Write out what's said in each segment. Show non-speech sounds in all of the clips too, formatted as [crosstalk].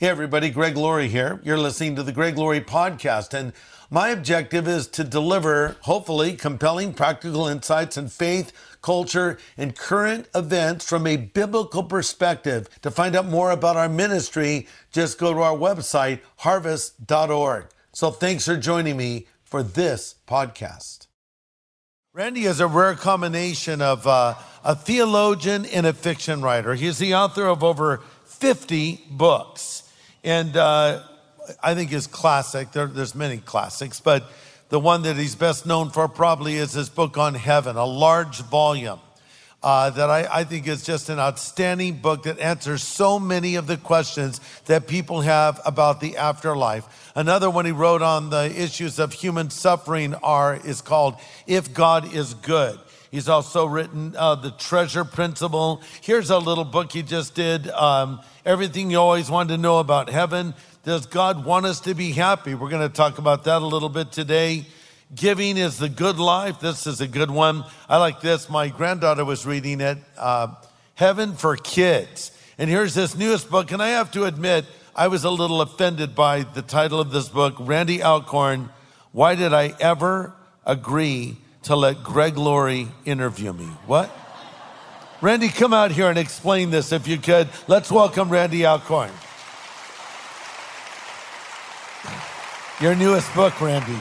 Hey, everybody, Greg Laurie here. You're listening to the Greg Laurie podcast, and my objective is to deliver, hopefully, compelling practical insights and faith, culture, and current events from a biblical perspective. To find out more about our ministry, just go to our website, harvest.org. So thanks for joining me for this podcast. Randy is a rare combination of uh, a theologian and a fiction writer. He's the author of over 50 books. And uh, I think his classic, there, there's many classics, but the one that he's best known for probably is his book on heaven, a large volume. Uh, that I, I think is just an outstanding book that answers so many of the questions that people have about the afterlife. Another one he wrote on the issues of human suffering are is called "If God Is Good." He's also written uh, the Treasure Principle. Here's a little book he just did. Um, everything you always wanted to know about heaven. Does God want us to be happy? We're going to talk about that a little bit today. Giving is the good life. This is a good one. I like this. My granddaughter was reading it uh, Heaven for Kids. And here's this newest book. And I have to admit, I was a little offended by the title of this book Randy Alcorn. Why did I ever agree to let Greg Laurie interview me? What? Randy, come out here and explain this if you could. Let's welcome Randy Alcorn. Your newest book, Randy.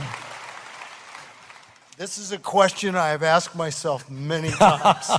This is a question I have asked myself many [laughs] times.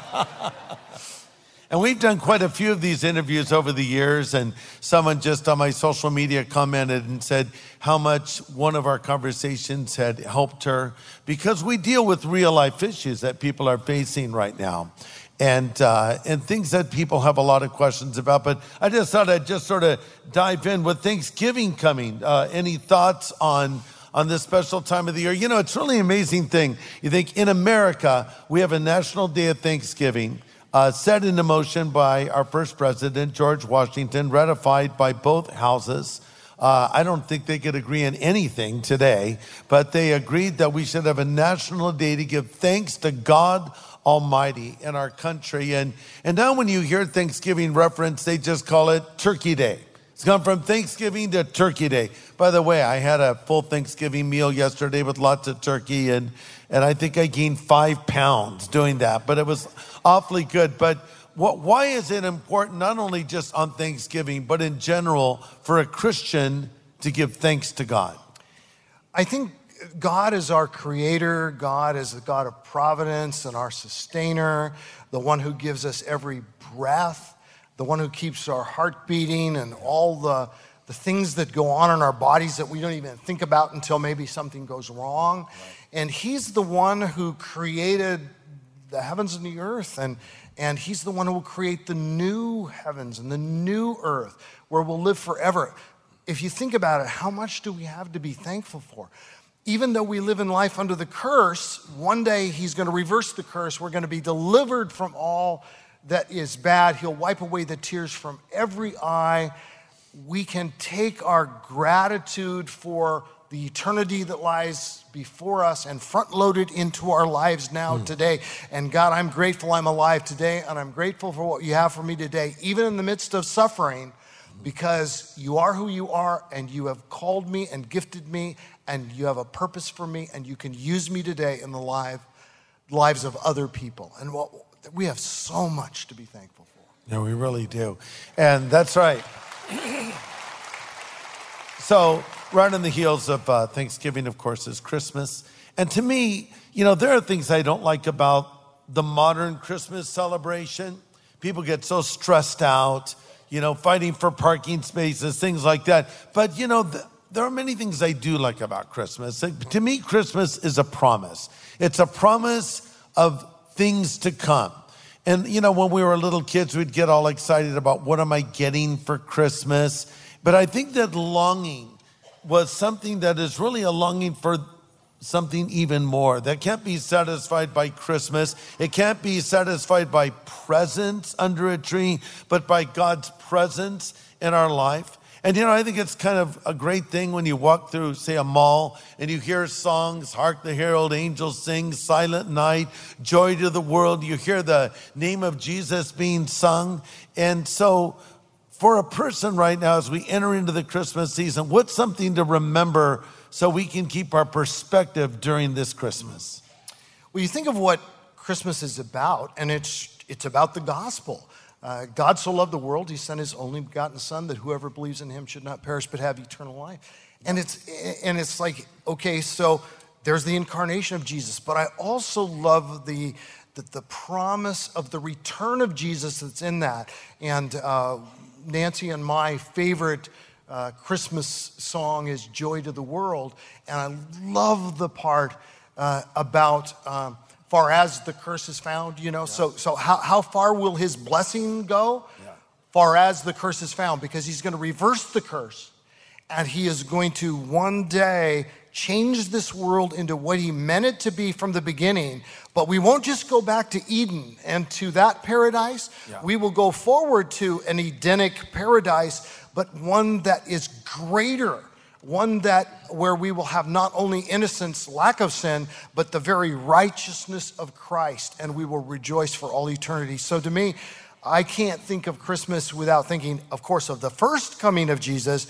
And we've done quite a few of these interviews over the years, and someone just on my social media commented and said how much one of our conversations had helped her because we deal with real life issues that people are facing right now and uh, and things that people have a lot of questions about. But I just thought I'd just sort of dive in with Thanksgiving coming. Uh, any thoughts on? On this special time of the year, you know, it's really amazing thing. You think in America, we have a national day of Thanksgiving, uh, set into motion by our first president, George Washington, ratified by both houses. Uh, I don't think they could agree on anything today, but they agreed that we should have a national day to give thanks to God Almighty in our country. And, and now, when you hear Thanksgiving reference, they just call it Turkey Day. It's gone from Thanksgiving to Turkey Day. By the way, I had a full Thanksgiving meal yesterday with lots of turkey, and, and I think I gained five pounds doing that, but it was awfully good. But what, why is it important, not only just on Thanksgiving, but in general, for a Christian to give thanks to God? I think God is our creator, God is the God of providence and our sustainer, the one who gives us every breath, the one who keeps our heart beating and all the, the things that go on in our bodies that we don't even think about until maybe something goes wrong. Right. And He's the one who created the heavens and the earth, and, and He's the one who will create the new heavens and the new earth where we'll live forever. If you think about it, how much do we have to be thankful for? even though we live in life under the curse, one day he's going to reverse the curse. We're going to be delivered from all that is bad. He'll wipe away the tears from every eye. We can take our gratitude for the eternity that lies before us and front load it into our lives now mm. today. And God, I'm grateful I'm alive today, and I'm grateful for what you have for me today, even in the midst of suffering, because you are who you are, and you have called me and gifted me, and you have a purpose for me, and you can use me today in the life, lives of other people. And what, we have so much to be thankful for. Yeah, we really do. And that's right. so, right on the heels of uh, Thanksgiving, of course, is Christmas. And to me, you know, there are things I don't like about the modern Christmas celebration. People get so stressed out, you know, fighting for parking spaces, things like that. But, you know, the, there are many things I do like about Christmas. To me, Christmas is a promise. It's a promise of things to come. And, you know, when we were little kids, we'd get all excited about what am I getting for Christmas? But I think that longing was something that is really a longing for something even more that can't be satisfied by Christmas. It can't be satisfied by presents under a tree, but by God's presence in our life. And you know, I think it's kind of a great thing when you walk through, say, a mall and you hear songs, Hark the Herald Angels Sing, Silent Night, Joy to the World. You hear the name of Jesus being sung. And so for a person right now, as we enter into the Christmas season, what's something to remember so we can keep our perspective during this Christmas? Well, you think of what Christmas is about, and it's, it's about the gospel. Uh, God so loved the world, he sent his only begotten Son that whoever believes in him should not perish but have eternal life. And it's, and it's like, okay, so there's the incarnation of Jesus, but I also love the, the, the promise of the return of Jesus that's in that. And uh, Nancy and my favorite uh, Christmas song is Joy to the World. And I love the part uh, about um, far as the curse is found, you know. Yeah. So, so how, how far will his blessing go? Yeah. Far as the curse is found, because he's going to reverse the curse and he is going to one day change this world into what he meant it to be from the beginning. But we won't just go back to Eden and to that paradise. Yeah. We will go forward to an Edenic paradise, but one that is greater. One that where we will have not only innocence, lack of sin, but the very righteousness of Christ, and we will rejoice for all eternity. So to me, I can't think of Christmas without thinking, of course, of the first coming of Jesus,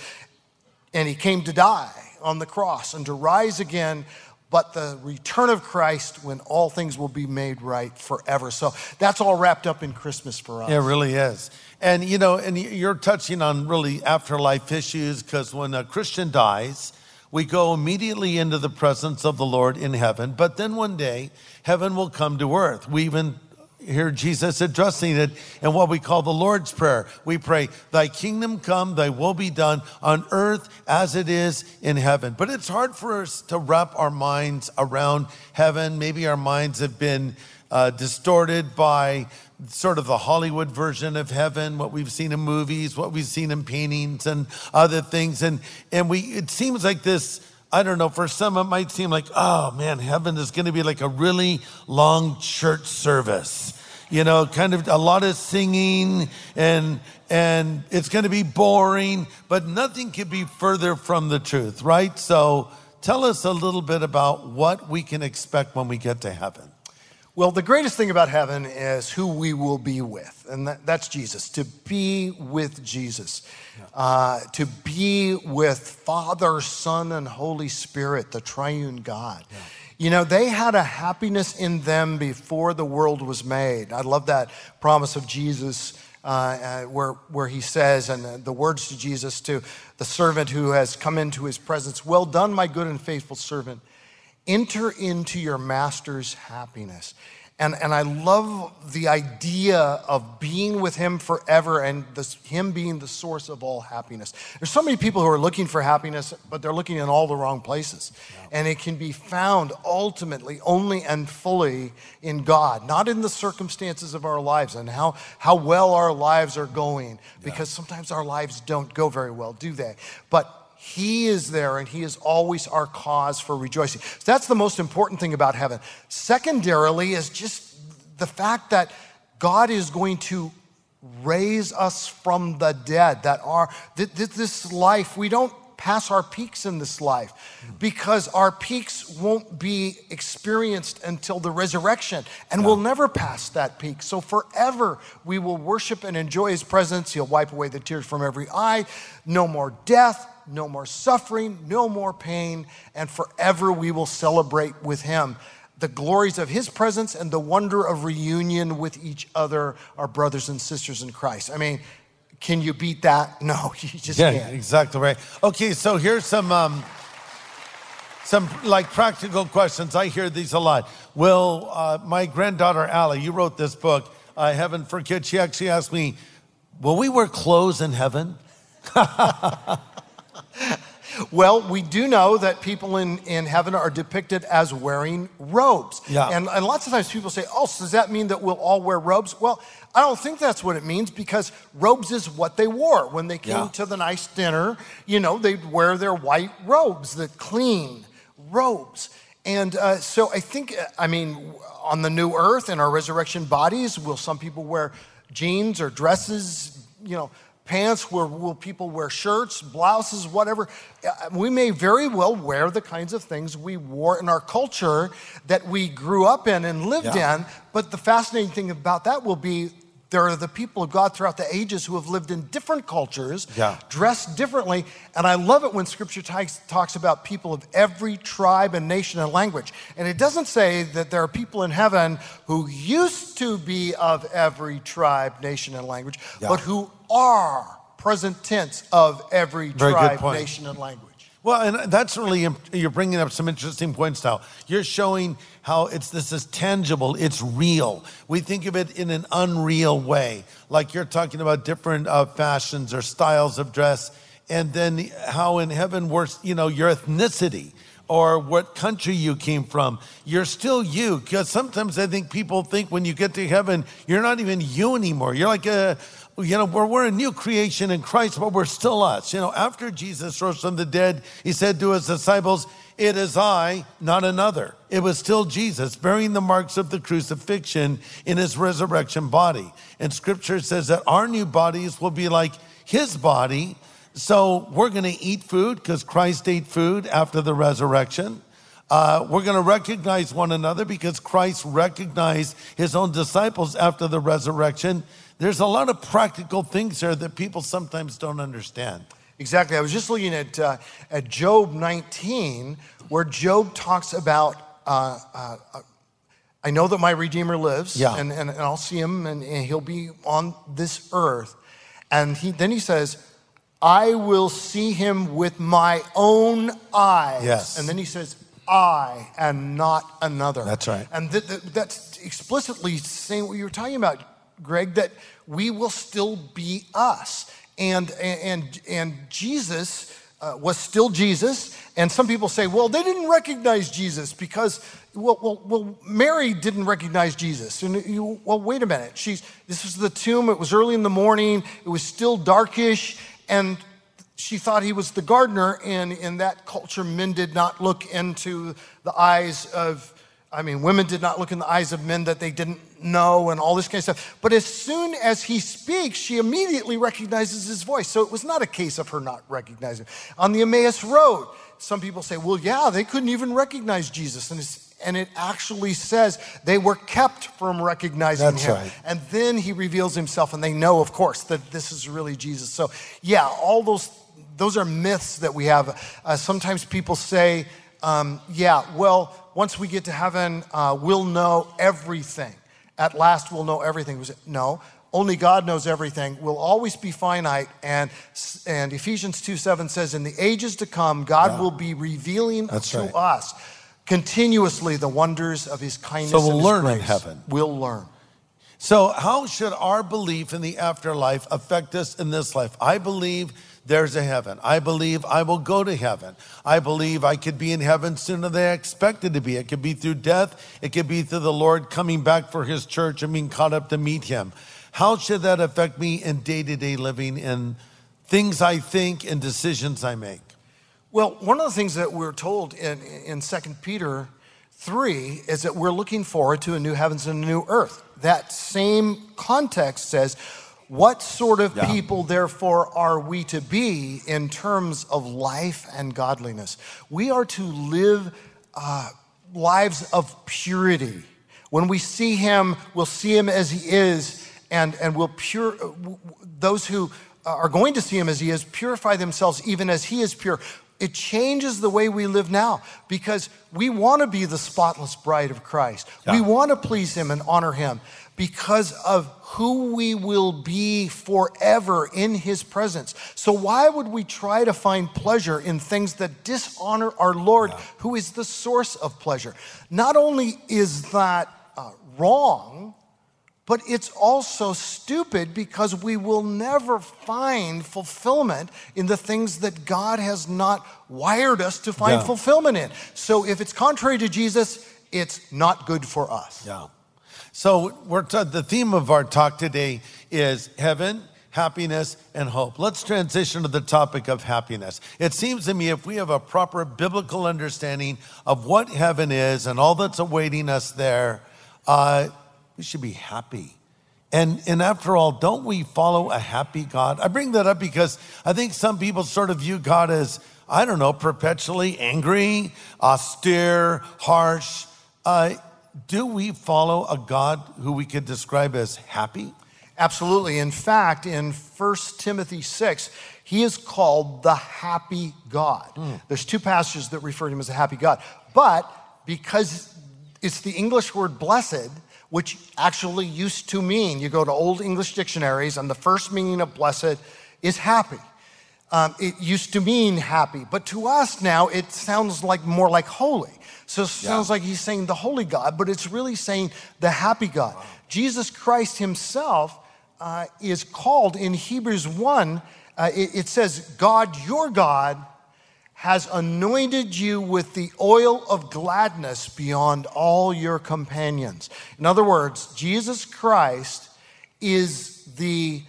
and he came to die on the cross and to rise again, but the return of Christ when all things will be made right forever. So that's all wrapped up in Christmas for us. It really is. And you know, and you're touching on really afterlife issues because when a Christian dies, we go immediately into the presence of the Lord in heaven, but then one day heaven will come to earth. We even hear Jesus addressing it in what we call the Lord's Prayer. We pray, Thy kingdom come, Thy will be done on earth as it is in heaven. But it's hard for us to wrap our minds around heaven. Maybe our minds have been uh, distorted by sort of the Hollywood version of heaven, what we've seen in movies, what we've seen in paintings and other things. And, and we, it seems like this I don't know, for some it might seem like, oh man, heaven is going to be like a really long church service. You know, kind of a lot of singing and and it's going to be boring, but nothing could be further from the truth, right? So, tell us a little bit about what we can expect when we get to heaven. Well, the greatest thing about heaven is who we will be with, and that, that's Jesus, to be with Jesus, yeah. uh, to be with Father, Son, and Holy Spirit, the triune God. Yeah. You know, they had a happiness in them before the world was made. I love that promise of Jesus. Uh, uh, where, where he says, and the, the words to Jesus to the servant who has come into his presence, Well done, my good and faithful servant. Enter into your master's happiness. And, and I love the idea of being with him forever and this, him being the source of all happiness. There's so many people who are looking for happiness, but they're looking in all the wrong places. And it can be found ultimately only and fully in God, not in the circumstances of our lives and how, how well our lives are going, because yeah. sometimes our lives don't go very well, do they? But he is there and He is always our cause for rejoicing. So that's the most important thing about heaven. Secondarily, is just the fact that God is going to raise us from the dead. That our this life, we don't pass our peaks in this life because our peaks won't be experienced until the resurrection and yeah. we'll never pass that peak. So forever we will worship and enjoy his presence. He'll wipe away the tears from every eye. No more death, no more suffering, no more pain, and forever we will celebrate with him the glories of his presence and the wonder of reunion with each other, our brothers and sisters in Christ. I mean, can you beat that? [laughs] No, you just yeah, can't. Exactly right. Okay, so here's some um, some like practical questions. I hear these a lot. Well, uh, my granddaughter Allie, you wrote this book, uh, Heaven for Kids. She actually asked me, "Will we wear clothes in heaven?" [laughs] [laughs] Well, we do know that people in, in heaven are depicted as wearing robes. Yeah. And, and lots of times people say, oh, so does that mean that we'll all wear robes? Well, I don't think that's what it means because robes is what they wore. When they came yeah. to the nice dinner, you know, they'd wear their white robes, the clean robes. And uh, so I think, I mean, on the new earth in our resurrection bodies, will some people wear jeans or dresses, you know, pants? Where will people wear shirts, blouses, whatever? Uh, we may very well wear the kinds of things we wore in our culture that we grew up in and lived yeah. in. But the fascinating thing about that will be There are the people of God throughout the ages who have lived in different cultures, Yeah. dressed differently. And I love it when scripture talks, talks about people of every tribe and nation and language. And it doesn't say that there are people in heaven who used to be of every tribe, nation, and language, Yeah. but who are present tense of every Very tribe, nation, and language. Well, and that's really, you're bringing up some interesting points now. You're showing how it's this is tangible, it's real. We think of it in an unreal way, like you're talking about different uh, fashions or styles of dress, and then how in heaven we're, you know, your ethnicity or what country you came from. You're still you. Because sometimes I think people think when you get to heaven, you're not even you anymore. You're like a, you know, we're, we're a new creation in Christ, but we're still us. You know, after Jesus rose from the dead, he said to his disciples, It is I, not another. It was still Jesus bearing the marks of the crucifixion in his resurrection body. And scripture says that our new bodies will be like his body. So we're going to eat food because Christ ate food after the resurrection. Uh, we're going to recognize one another because Christ recognized his own disciples after the resurrection. There's a lot of practical things there that people sometimes don't understand. Exactly. I was just looking at, uh, at Job 19, where Job talks about, uh, uh, I know that my Redeemer lives, Yeah. and, and, and I'll see him, and, and he'll be on this earth. And he, then he says, I will see him with my own eyes. Yes. And then he says, I and not another. That's right. And th- th- that's explicitly saying what you were talking about, Greg, that we will still be us. And, and, and Jesus uh, was still Jesus. And some people say, well, they didn't recognize Jesus because, well, well, well Mary didn't recognize Jesus. And you, well, wait a minute. She's, this was the tomb. It was early in the morning. It was still darkish. And she thought he was the gardener, and in that culture, men did not look into the eyes of, I mean, women did not look in the eyes of men that they didn't know, and all this kind of stuff. But as soon as he speaks, she immediately recognizes his voice. So it was not a case of her not recognizing. On the Emmaus Road, some people say, well, yeah, they couldn't even recognize Jesus. And it's and it actually says they were kept from recognizing That's him. right. And then he reveals himself, and they know, of course, that this is really Jesus. So, yeah, all those those are myths that we have. Uh, sometimes people say, um, "Yeah, well, once we get to heaven, uh, we'll know everything. At last, we'll know everything." No. Only God knows everything. We'll always be finite. And, and Ephesians 2 7 says, In the ages to come, God will be revealing That's to right. us continuously the wonders of his kindness. So we'll learn in heaven. We'll learn. So, how should our belief in the afterlife affect us in this life? I believe there's a heaven. I believe I will go to heaven. I believe I could be in heaven sooner than I expected to be. It could be through death, it could be through the Lord coming back for his church and being caught up to meet him. How should that affect me in day to day living, and things I think and decisions I make? Well, one of the things that we're told in, in 2 Peter 3 is that we're looking forward to a new heavens and a new earth. That same context says, What sort of Yeah. people, therefore, are we to be in terms of life and godliness? We are to live uh, lives of purity. When we see him, we'll see him as he is, and, and we'll pure, those who are going to see him as he is purify themselves even as he is pure. It changes the way we live now because we want to be the spotless bride of Christ. We want to please him and honor him because of who we will be forever in his presence. So, why would we try to find pleasure in things that dishonor our Lord, who is the source of pleasure? Not only is that uh, wrong, but it's also stupid because we will never find fulfillment in the things that God has not wired us to find Yeah. fulfillment in. So if it's contrary to Jesus, it's not good for us. Yeah. So we're t- the theme of our talk today is heaven, happiness, and hope. Let's transition to the topic of happiness. It seems to me if we have a proper biblical understanding of what heaven is and all that's awaiting us there, uh, we should be happy. And, and after all, don't we follow a happy God? I bring that up because I think some people sort of view God as, I don't know, perpetually angry, austere, harsh. Uh, do we follow a God who we could describe as happy? Absolutely. In fact, in 1 Timothy 6, he is called the happy God. Mm. There's two passages that refer to him as a happy God. But because it's the English word blessed, which actually used to mean, you go to old English dictionaries, and the first meaning of blessed is happy. Um, it used to mean happy, but to us now it sounds like more like holy. So it sounds yeah. like he's saying the holy God, but it's really saying the happy God. Wow. Jesus Christ himself uh, is called in Hebrews 1, uh, it, it says, God, your God, has anointed you with the oil of gladness beyond all your companions. In other words, Jesus Christ is the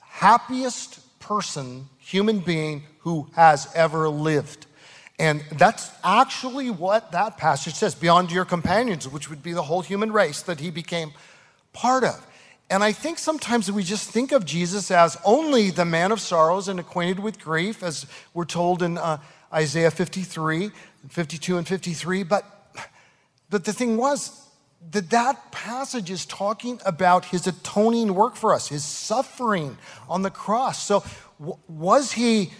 happiest person, human being, who has ever lived. And that's actually what that passage says beyond your companions, which would be the whole human race that he became part of. And I think sometimes we just think of Jesus as only the man of sorrows and acquainted with grief, as we're told in uh, Isaiah 53, 52, and 53. But, but the thing was that that passage is talking about his atoning work for us, his suffering on the cross. So, w- was he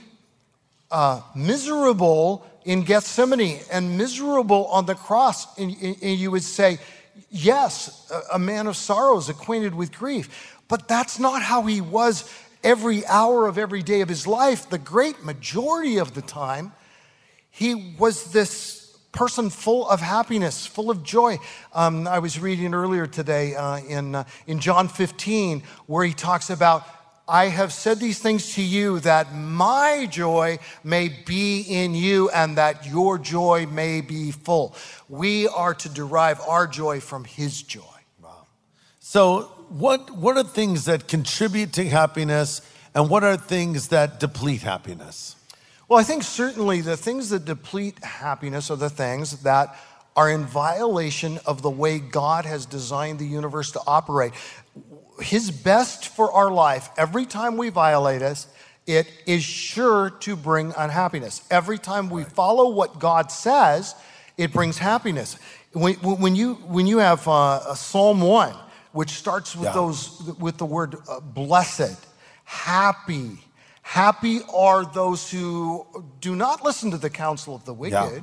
uh, miserable in Gethsemane and miserable on the cross? And, and you would say, yes, a, a man of sorrows, acquainted with grief. But that's not how he was every hour of every day of his life. The great majority of the time, he was this person full of happiness, full of joy. Um, I was reading earlier today uh, in, uh, in John 15 where he talks about, I have said these things to you that my joy may be in you and that your joy may be full. We are to derive our joy from his joy. Wow. So, what, what are things that contribute to happiness and what are things that deplete happiness? Well, I think certainly the things that deplete happiness are the things that are in violation of the way God has designed the universe to operate. His best for our life, every time we violate us, it is sure to bring unhappiness. Every time we follow what God says, it brings happiness. When, when you, when you have uh, Psalm 1, which starts with, yeah. those, with the word uh, blessed, happy, Happy are those who do not listen to the counsel of the wicked, yeah.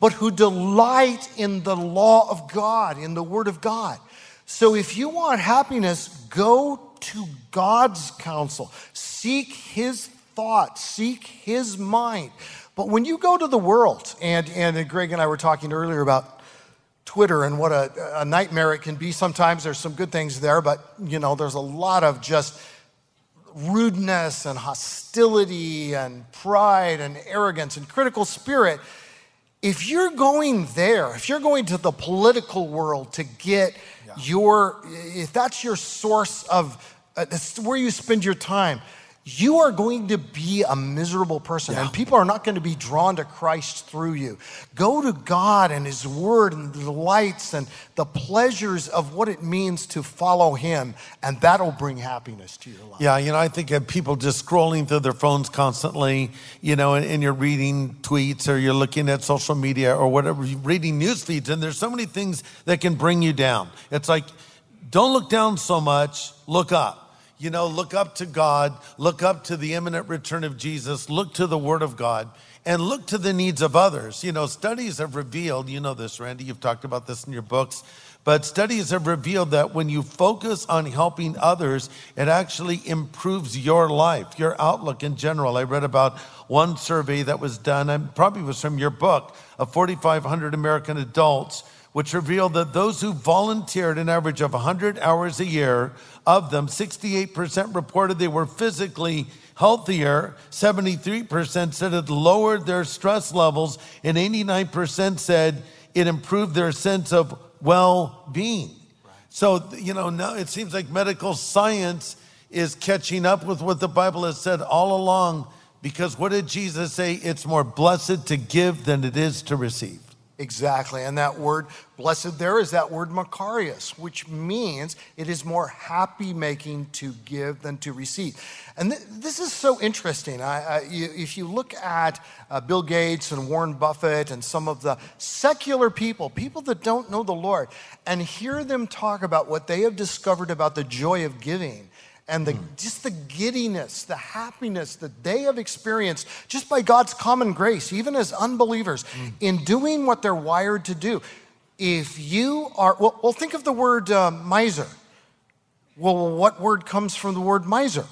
but who delight in the law of God, in the word of God. So if you want happiness, go to God's counsel. Seek his thoughts, seek his mind. But when you go to the world, and, and Greg and I were talking earlier about Twitter and what a, a nightmare it can be. Sometimes there's some good things there, but you know, there's a lot of just rudeness and hostility and pride and arrogance and critical spirit, if you're going there, if you're going to the political world to get yeah. your, if that's your source of, uh, where you spend your time, you are going to be a miserable person, yeah. and people are not going to be drawn to Christ through you. Go to God and His Word and the delights and the pleasures of what it means to follow Him, and that'll bring happiness to your life. Yeah, you know, I think of people just scrolling through their phones constantly, you know, and, and you're reading tweets or you're looking at social media or whatever, you're reading news feeds, and there's so many things that can bring you down. It's like, don't look down so much, look up you know, look up to God, look up to the imminent return of Jesus, look to the Word of God, and look to the needs of others. You know, studies have revealed, you know this, Randy, you've talked about this in your books, but studies have revealed that when you focus on helping others, it actually improves your life, your outlook in general. I read about one survey that was done, and probably was from your book, of 4,500 American adults which revealed that those who volunteered an average of 100 hours a year, of them, 68% reported they were physically healthier, 73% said it lowered their stress levels, and 89% said it improved their sense of well being. So, you know, now it seems like medical science is catching up with what the Bible has said all along because what did Jesus say? It's more blessed to give than it is to receive. Exactly. And that word blessed there is that word Makarios, which means it is more happy making to give than to receive. And th- this is so interesting. I, I, you, if you look at uh, Bill Gates and Warren Buffett and some of the secular people, people that don't know the Lord, and hear them talk about what they have discovered about the joy of giving and the, just the giddiness, the happiness that they have experienced just by God's common grace, even as unbelievers, in doing what they're wired to do. If you are, well, well think of the word uh, miser. Well, what word comes from the word miser?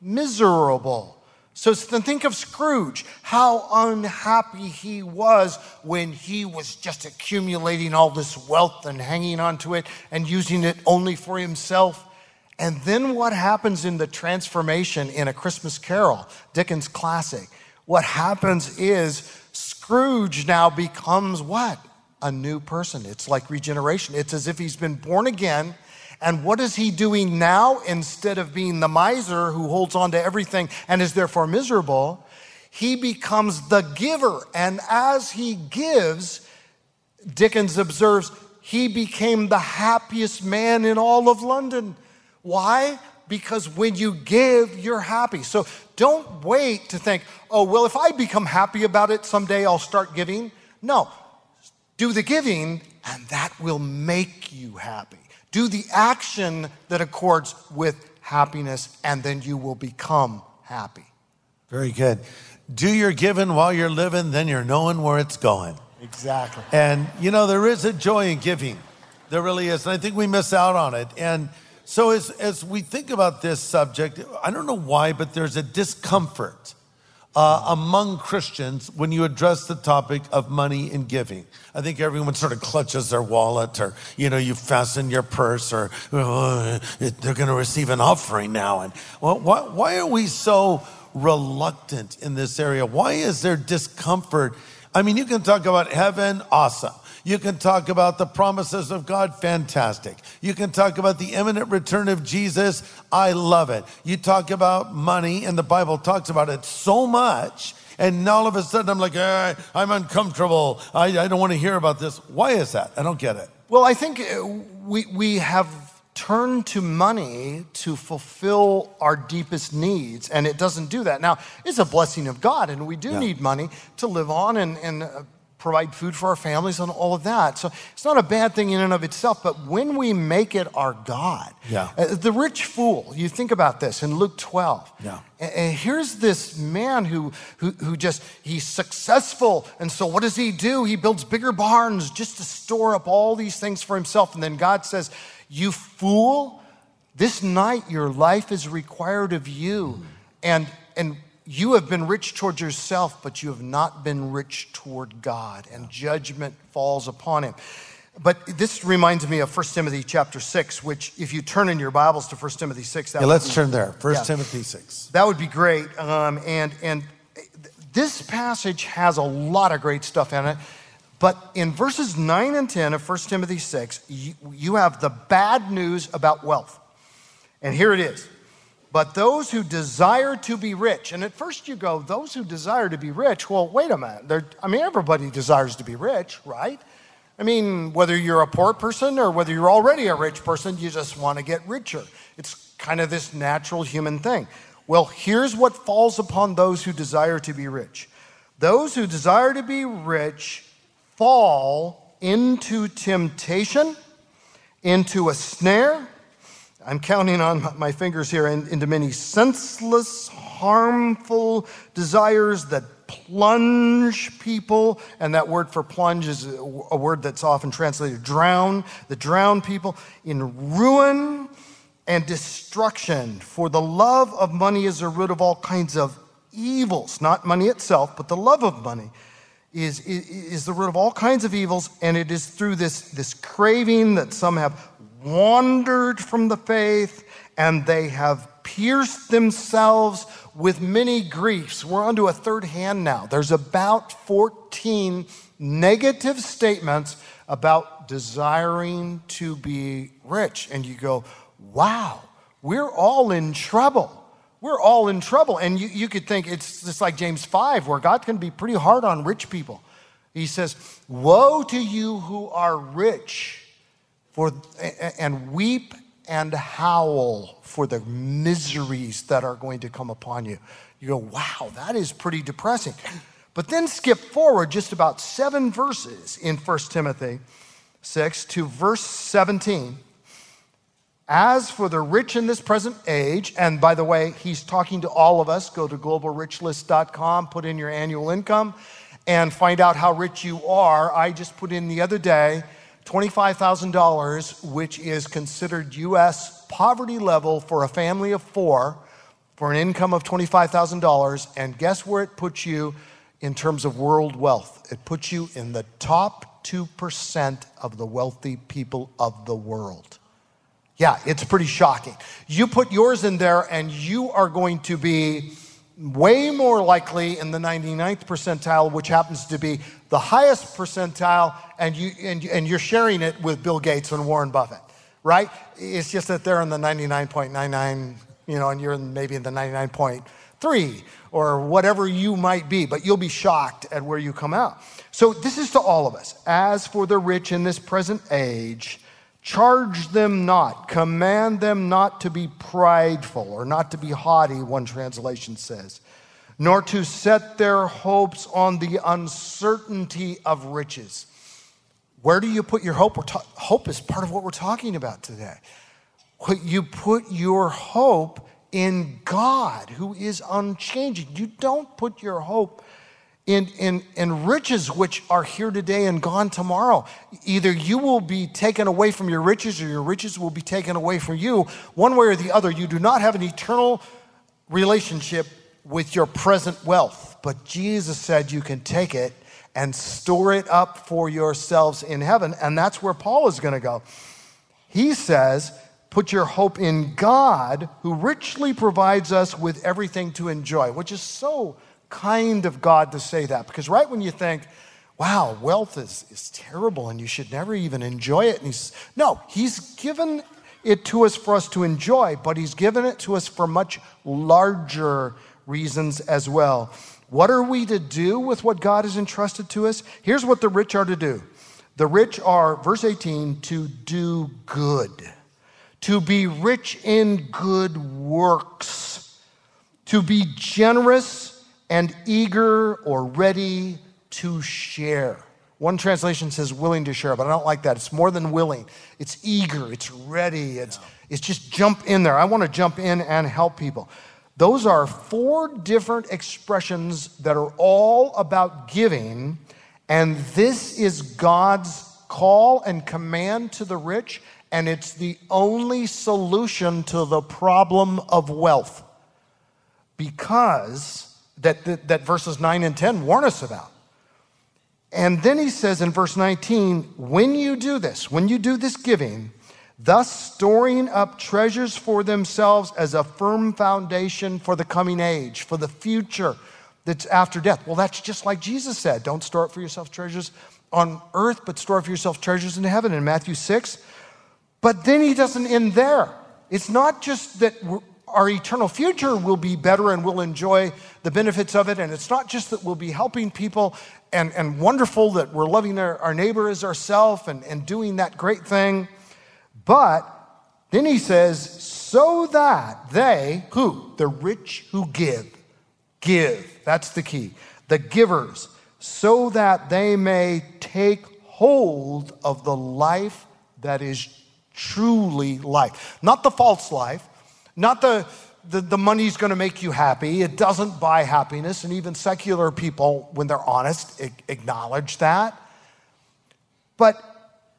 Miserable. So then think of Scrooge, how unhappy he was when he was just accumulating all this wealth and hanging onto it and using it only for himself. And then what happens in the transformation in A Christmas Carol, Dickens' classic? What happens is Scrooge now becomes what? A new person. It's like regeneration. It's as if he's been born again and what is he doing now instead of being the miser who holds on to everything and is therefore miserable? He becomes the giver. And as he gives, Dickens observes, he became the happiest man in all of London. Why? Because when you give, you're happy. So don't wait to think, oh, well, if I become happy about it, someday I'll start giving. No, do the giving, and that will make you happy. Do the action that accords with happiness, and then you will become happy. Very good. Do your giving while you're living, then you're knowing where it's going. Exactly. And you know, there is a joy in giving. There really is. And I think we miss out on it. And so as, as we think about this subject, I don't know why, but there's a discomfort uh, among Christians when you address the topic of money and giving. I think everyone sort of clutches their wallet or, you know, you fasten your purse or oh, they're going to receive an offering now. And well, why, why are we so reluctant in this area? Why is there discomfort? I mean, you can talk about heaven, awesome. You can talk about the promises of God, fantastic. You can talk about the imminent return of Jesus, I love it. You talk about money, and the Bible talks about it so much. And all of a sudden, I'm like, eh, I'm uncomfortable. I, I don't want to hear about this. Why is that? I don't get it. Well, I think uh, we, we have turned to money to fulfill our deepest needs, and it doesn't do that. Now, it's a blessing of God, and we do yeah. need money to live on and, and uh, provide food for our families and all of that. So it's not a bad thing in and of itself, but when we make it our God, yeah. Uh, the rich fool, you think about this in Luke 12. Yeah. And here's this man who, who, who just, he's successful. And so what does he do? He builds bigger barns just to store up all these things for himself. And then God says, You fool, this night your life is required of you. And, and you have been rich toward yourself, but you have not been rich toward God, and judgment falls upon him. But this reminds me of 1 Timothy chapter 6, which, if you turn in your Bibles to 1 Timothy 6, yeah, let's be, turn there. 1 yeah, Timothy 6. That would be great. Um, and, and this passage has a lot of great stuff in it. But in verses 9 and 10 of 1 Timothy 6, you, you have the bad news about wealth. And here it is but those who desire to be rich. And at first you go, those who desire to be rich, well, wait a minute. They're, I mean, everybody desires to be rich, right? I mean, whether you're a poor person or whether you're already a rich person, you just want to get richer. It's kind of this natural human thing. Well, here's what falls upon those who desire to be rich those who desire to be rich fall into temptation, into a snare I'm counting on my fingers here into many senseless, harmful desires that plunge people. And that word for plunge is a word that's often translated drown, that drown people in ruin and destruction. For the love of money is the root of all kinds of evils, not money itself, but the love of money. Is, is, is the root of all kinds of evils, and it is through this, this craving that some have wandered from the faith and they have pierced themselves with many griefs. We're onto a third hand now. There's about 14 negative statements about desiring to be rich. And you go, wow, we're all in trouble. We're all in trouble. And you, you could think it's just like James 5, where God can be pretty hard on rich people. He says, Woe to you who are rich for, and weep and howl for the miseries that are going to come upon you. You go, wow, that is pretty depressing. But then skip forward just about seven verses in 1 Timothy 6 to verse 17. As for the rich in this present age, and by the way, he's talking to all of us. Go to globalrichlist.com, put in your annual income, and find out how rich you are. I just put in the other day $25,000, which is considered US poverty level for a family of four for an income of $25,000. And guess where it puts you in terms of world wealth? It puts you in the top 2% of the wealthy people of the world. Yeah, it's pretty shocking. You put yours in there, and you are going to be way more likely in the 99th percentile, which happens to be the highest percentile, and, you, and, and you're sharing it with Bill Gates and Warren Buffett, right? It's just that they're in the 99.99, you know, and you're in maybe in the 99.3 or whatever you might be, but you'll be shocked at where you come out. So this is to all of us. As for the rich in this present age, Charge them not, command them not to be prideful or not to be haughty, one translation says, nor to set their hopes on the uncertainty of riches. Where do you put your hope? Ta- hope is part of what we're talking about today. You put your hope in God, who is unchanging. You don't put your hope in, in, in riches which are here today and gone tomorrow. Either you will be taken away from your riches or your riches will be taken away from you. One way or the other, you do not have an eternal relationship with your present wealth. But Jesus said you can take it and store it up for yourselves in heaven. And that's where Paul is going to go. He says, Put your hope in God, who richly provides us with everything to enjoy, which is so kind of God to say that because right when you think, wow, wealth is, is terrible and you should never even enjoy it, and he's, no, he's given it to us for us to enjoy, but he's given it to us for much larger reasons as well. What are we to do with what God has entrusted to us? Here's what the rich are to do the rich are, verse 18, to do good, to be rich in good works, to be generous and eager or ready to share. One translation says willing to share, but I don't like that. It's more than willing. It's eager, it's ready, it's, it's just jump in there. I want to jump in and help people. Those are four different expressions that are all about giving, and this is God's call and command to the rich, and it's the only solution to the problem of wealth. Because that, that, that verses 9 and 10 warn us about. And then he says in verse 19, when you do this, when you do this giving, thus storing up treasures for themselves as a firm foundation for the coming age, for the future that's after death. Well, that's just like Jesus said don't store up for yourself treasures on earth, but store for yourself treasures in heaven in Matthew 6. But then he doesn't end there. It's not just that our eternal future will be better and we'll enjoy the benefits of it. And it's not just that we'll be helping people and, and wonderful that we're loving our, our neighbor as ourselves and, and doing that great thing, but then he says, so that they, who? The rich who give, give. That's the key. The givers, so that they may take hold of the life that is truly life. Not the false life, not the, the, the money's to make you happy. It doesn't buy happiness. And even secular people, when they're honest, acknowledge that. But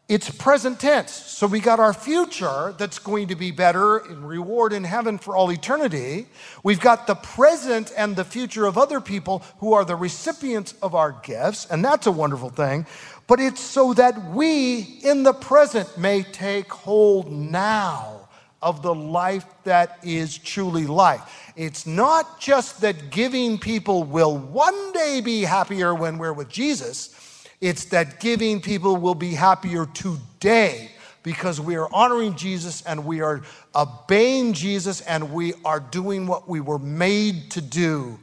it's present tense. So we got our future that's going to be better in reward in heaven for all eternity. We've got the present and the future of other people who are the recipients of our gifts, and that's a wonderful thing. But it's so that we in the present may take hold now of the life that is truly life. It's not just that giving people will one day be happier when we're with Jesus, it's that giving people will be happier today because we are honoring Jesus and we are obeying Jesus and we are doing what we were made to do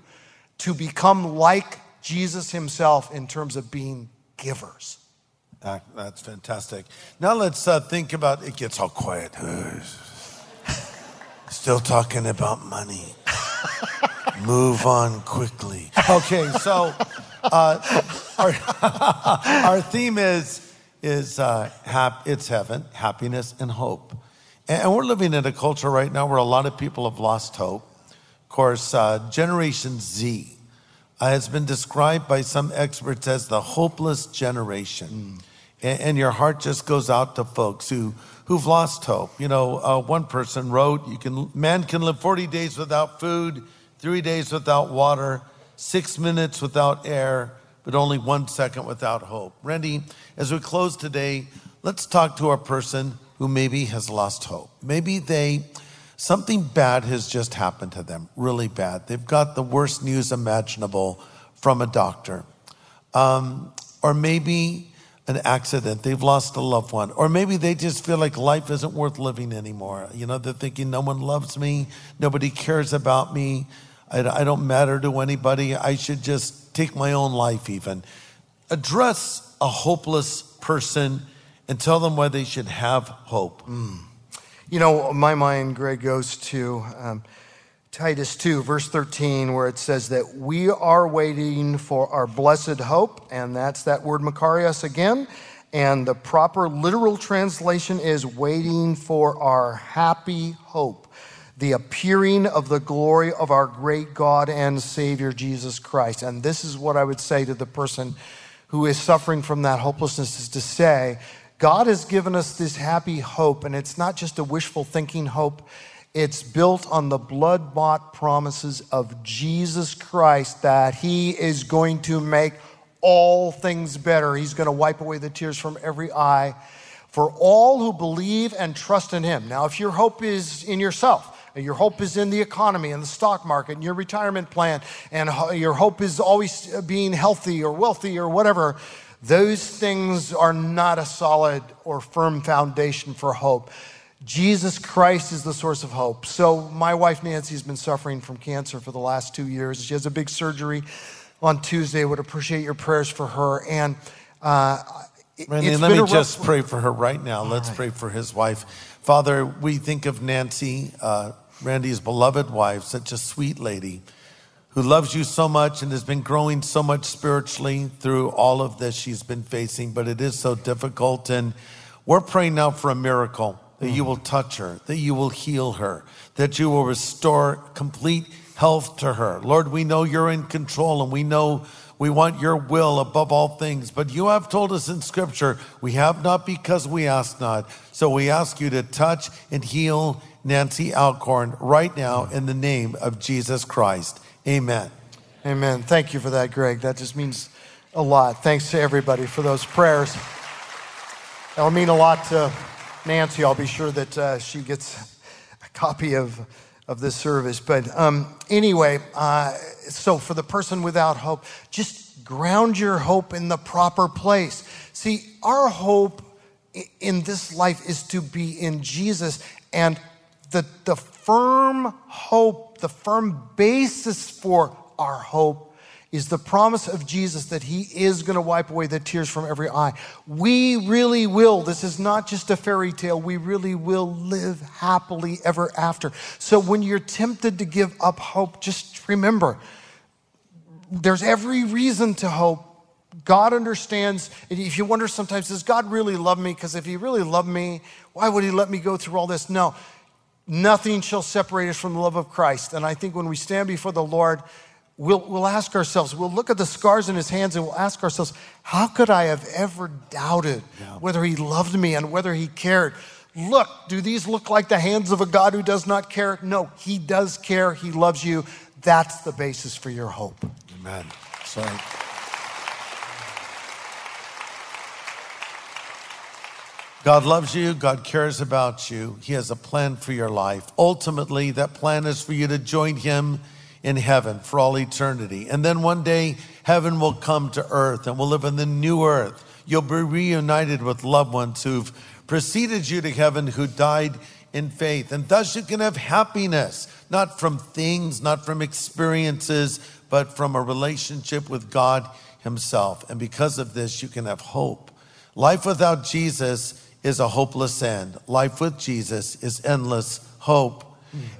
to become like Jesus himself in terms of being givers. That's fantastic. Now let's uh, think about it gets all quiet. Still talking about money. Move on quickly. Okay, so uh, our, [laughs] our theme is is uh, hap- it's heaven, happiness and hope. And we're living in a culture right now where a lot of people have lost hope. Of course, uh, Generation Z uh, has been described by some experts as the hopeless generation. Mm. And, and, your heart just goes out to folks who, who've lost hope. You know, uh, one person wrote, you can, man can live 40 days without food, three days without water, six minutes without air, but only one second without hope. Randy, as we close today, let's talk to a person who maybe has lost hope. Maybe they, something bad has just happened to them, really bad. They've got the worst news imaginable from a doctor. Um, or maybe an accident, they've lost a loved one. Or maybe they just feel like life isn't worth living anymore. You know, they're thinking, no one loves me, nobody cares about me, I, I don't matter to anybody, I should just take my own life, even. Address a hopeless person and tell them why they should have hope. Mm. You know, my mind, Greg, goes to um, Titus 2, verse 13, where it says that we are waiting for our blessed hope, and that's that word Makarios again. And the proper literal translation is waiting for our happy hope, the appearing of the glory of our great God and Savior Jesus Christ. And this is what I would say to the person who is suffering from that hopelessness is to say, God has given us this happy hope, and it's not just a wishful thinking hope. It's built on the blood bought promises of Jesus Christ that He is going to make all things better. He's going to wipe away the tears from every eye for all who believe and trust in Him. Now, if your hope is in yourself, your hope is in the economy and the stock market and your retirement plan, and your hope is always being healthy or wealthy or whatever, those things are not a solid or firm foundation for hope. Jesus Christ is the source of hope. So, my wife Nancy has been suffering from cancer for the last two years. She has a big surgery on Tuesday. Would appreciate your prayers for her. And uh, Randy, let me just pray for her right now. All Let's right. pray for his wife. Father, we think of Nancy, uh, Randy's beloved wife, such a sweet lady who loves you so much and has been growing so much spiritually through all of this she's been facing, but it is so difficult. And we're praying now for a miracle that you will touch her, that you will heal her, that you will restore complete health to her. Lord, we know you're in control and we know we want your will above all things. But you have told us in scripture, we have not because we ask not. So we ask you to touch and heal Nancy Alcorn right now in the name of Jesus Christ. Amen. Amen. Thank you for that, Greg. That just means a lot. Thanks to everybody for those prayers. That'll mean a lot to Nancy. I'll be sure that uh, she gets a copy of, of this service. But um, anyway, uh, so for the person without hope, just ground your hope in the proper place. See, our hope in this life is to be in Jesus, and the, the firm hope the firm basis for our hope is the promise of Jesus that he is going to wipe away the tears from every eye. We really will. This is not just a fairy tale. We really will live happily ever after. So when you're tempted to give up hope, just remember there's every reason to hope. God understands. If you wonder sometimes, does God really love me? Because if he really loved me, why would he let me go through all this? No. Nothing shall separate us from the love of Christ. And I think when we stand before the Lord, we'll, we'll ask ourselves, we'll look at the scars in his hands and we'll ask ourselves, how could I have ever doubted yeah. whether he loved me and whether he cared? Look, do these look like the hands of a God who does not care? No, he does care. He loves you. That's the basis for your hope. Amen. Sorry. God loves you. God cares about you. He has a plan for your life. Ultimately, that plan is for you to join Him in heaven for all eternity. And then one day, heaven will come to earth and we'll live in the new earth. You'll be reunited with loved ones who've preceded you to heaven who died in faith. And thus you can have happiness, not from things, not from experiences, but from a relationship with God Himself. And because of this, you can have hope. Life without Jesus is a hopeless end. Life with Jesus is endless hope.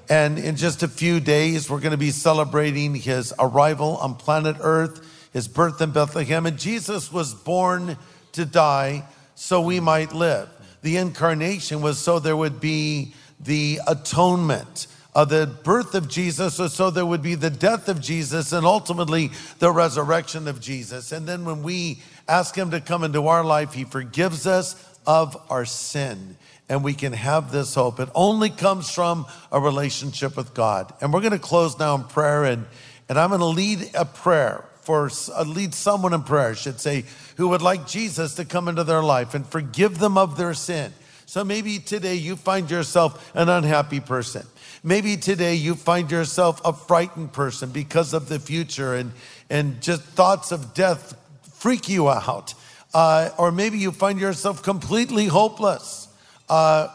And in just a few days, we're going to be celebrating his arrival on planet Earth, his birth in Bethlehem. And Jesus was born to die so we might live. the incarnation was so there would be the atonement. Uh, the birth of Jesus was so there would be the death of Jesus and ultimately the resurrection of Jesus. And then when we ask Him to come into our life, He forgives us of our sin. And we can have this hope. It only comes from a relationship with God. And we're going to close now in prayer, and, and I'm going to lead a prayer for uh, lead someone in prayer, I should say, who would like Jesus to come into their life and forgive them of their sin. So maybe today you find yourself an unhappy person. Maybe today you find yourself a frightened person because of the future and, and just thoughts of death freak you out. Uh, or maybe you find yourself completely hopeless. Uh,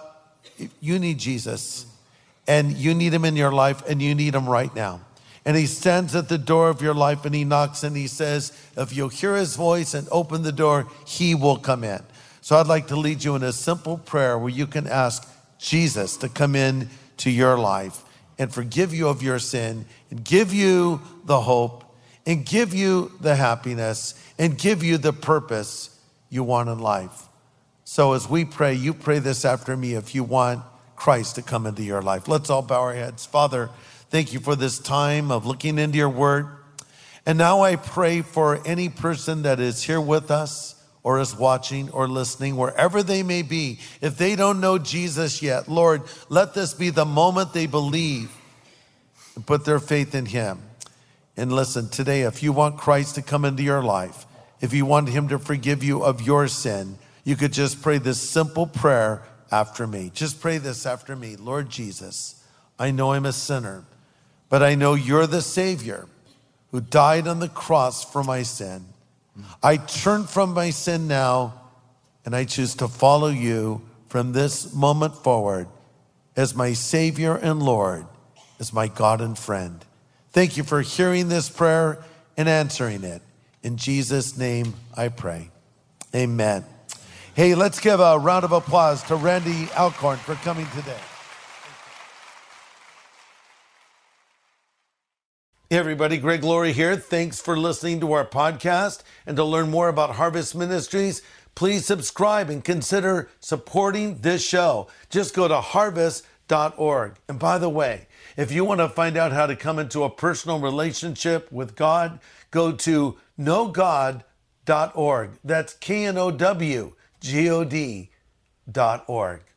you need Jesus and you need him in your life and you need him right now and he stands at the door of your life and he knocks and he says, If you'll hear his voice and open the door, he will come in. So I'd like to lead you in a simple prayer where you can ask Jesus to come in to your life and forgive you of your sin and give you the hope and give you the happiness and give you the purpose you want in life. So as we pray, you pray this after me if you want Christ to come into your life. Let's all bow our heads. Father, Thank you for this time of looking into your word. And now I pray for any person that is here with us or is watching or listening, wherever they may be. If they don't know Jesus yet, Lord, let this be the moment they believe and put their faith in Him. And listen, today, if you want Christ to come into your life, if you want Him to forgive you of your sin, you could just pray this simple prayer after me. Just pray this after me Lord Jesus, I know I'm a sinner but I know you're the Savior who died on the cross for my sin. I turn from my sin now and I choose to follow you from this moment forward as my Savior and Lord, as my God and friend. Thank you for hearing this prayer and answering it. In Jesus' name I pray. Amen. Hey, let's give a round of applause to Randy Alcorn for coming today. Hey everybody, Greg Laurie here. Thanks for listening to our podcast. And to learn more about Harvest Ministries, please subscribe and consider supporting this show. Just go to harvest.org. And by the way, if you want to find out how to come into a personal relationship with God, go to knowgod.org. That's K N O W G O D.org.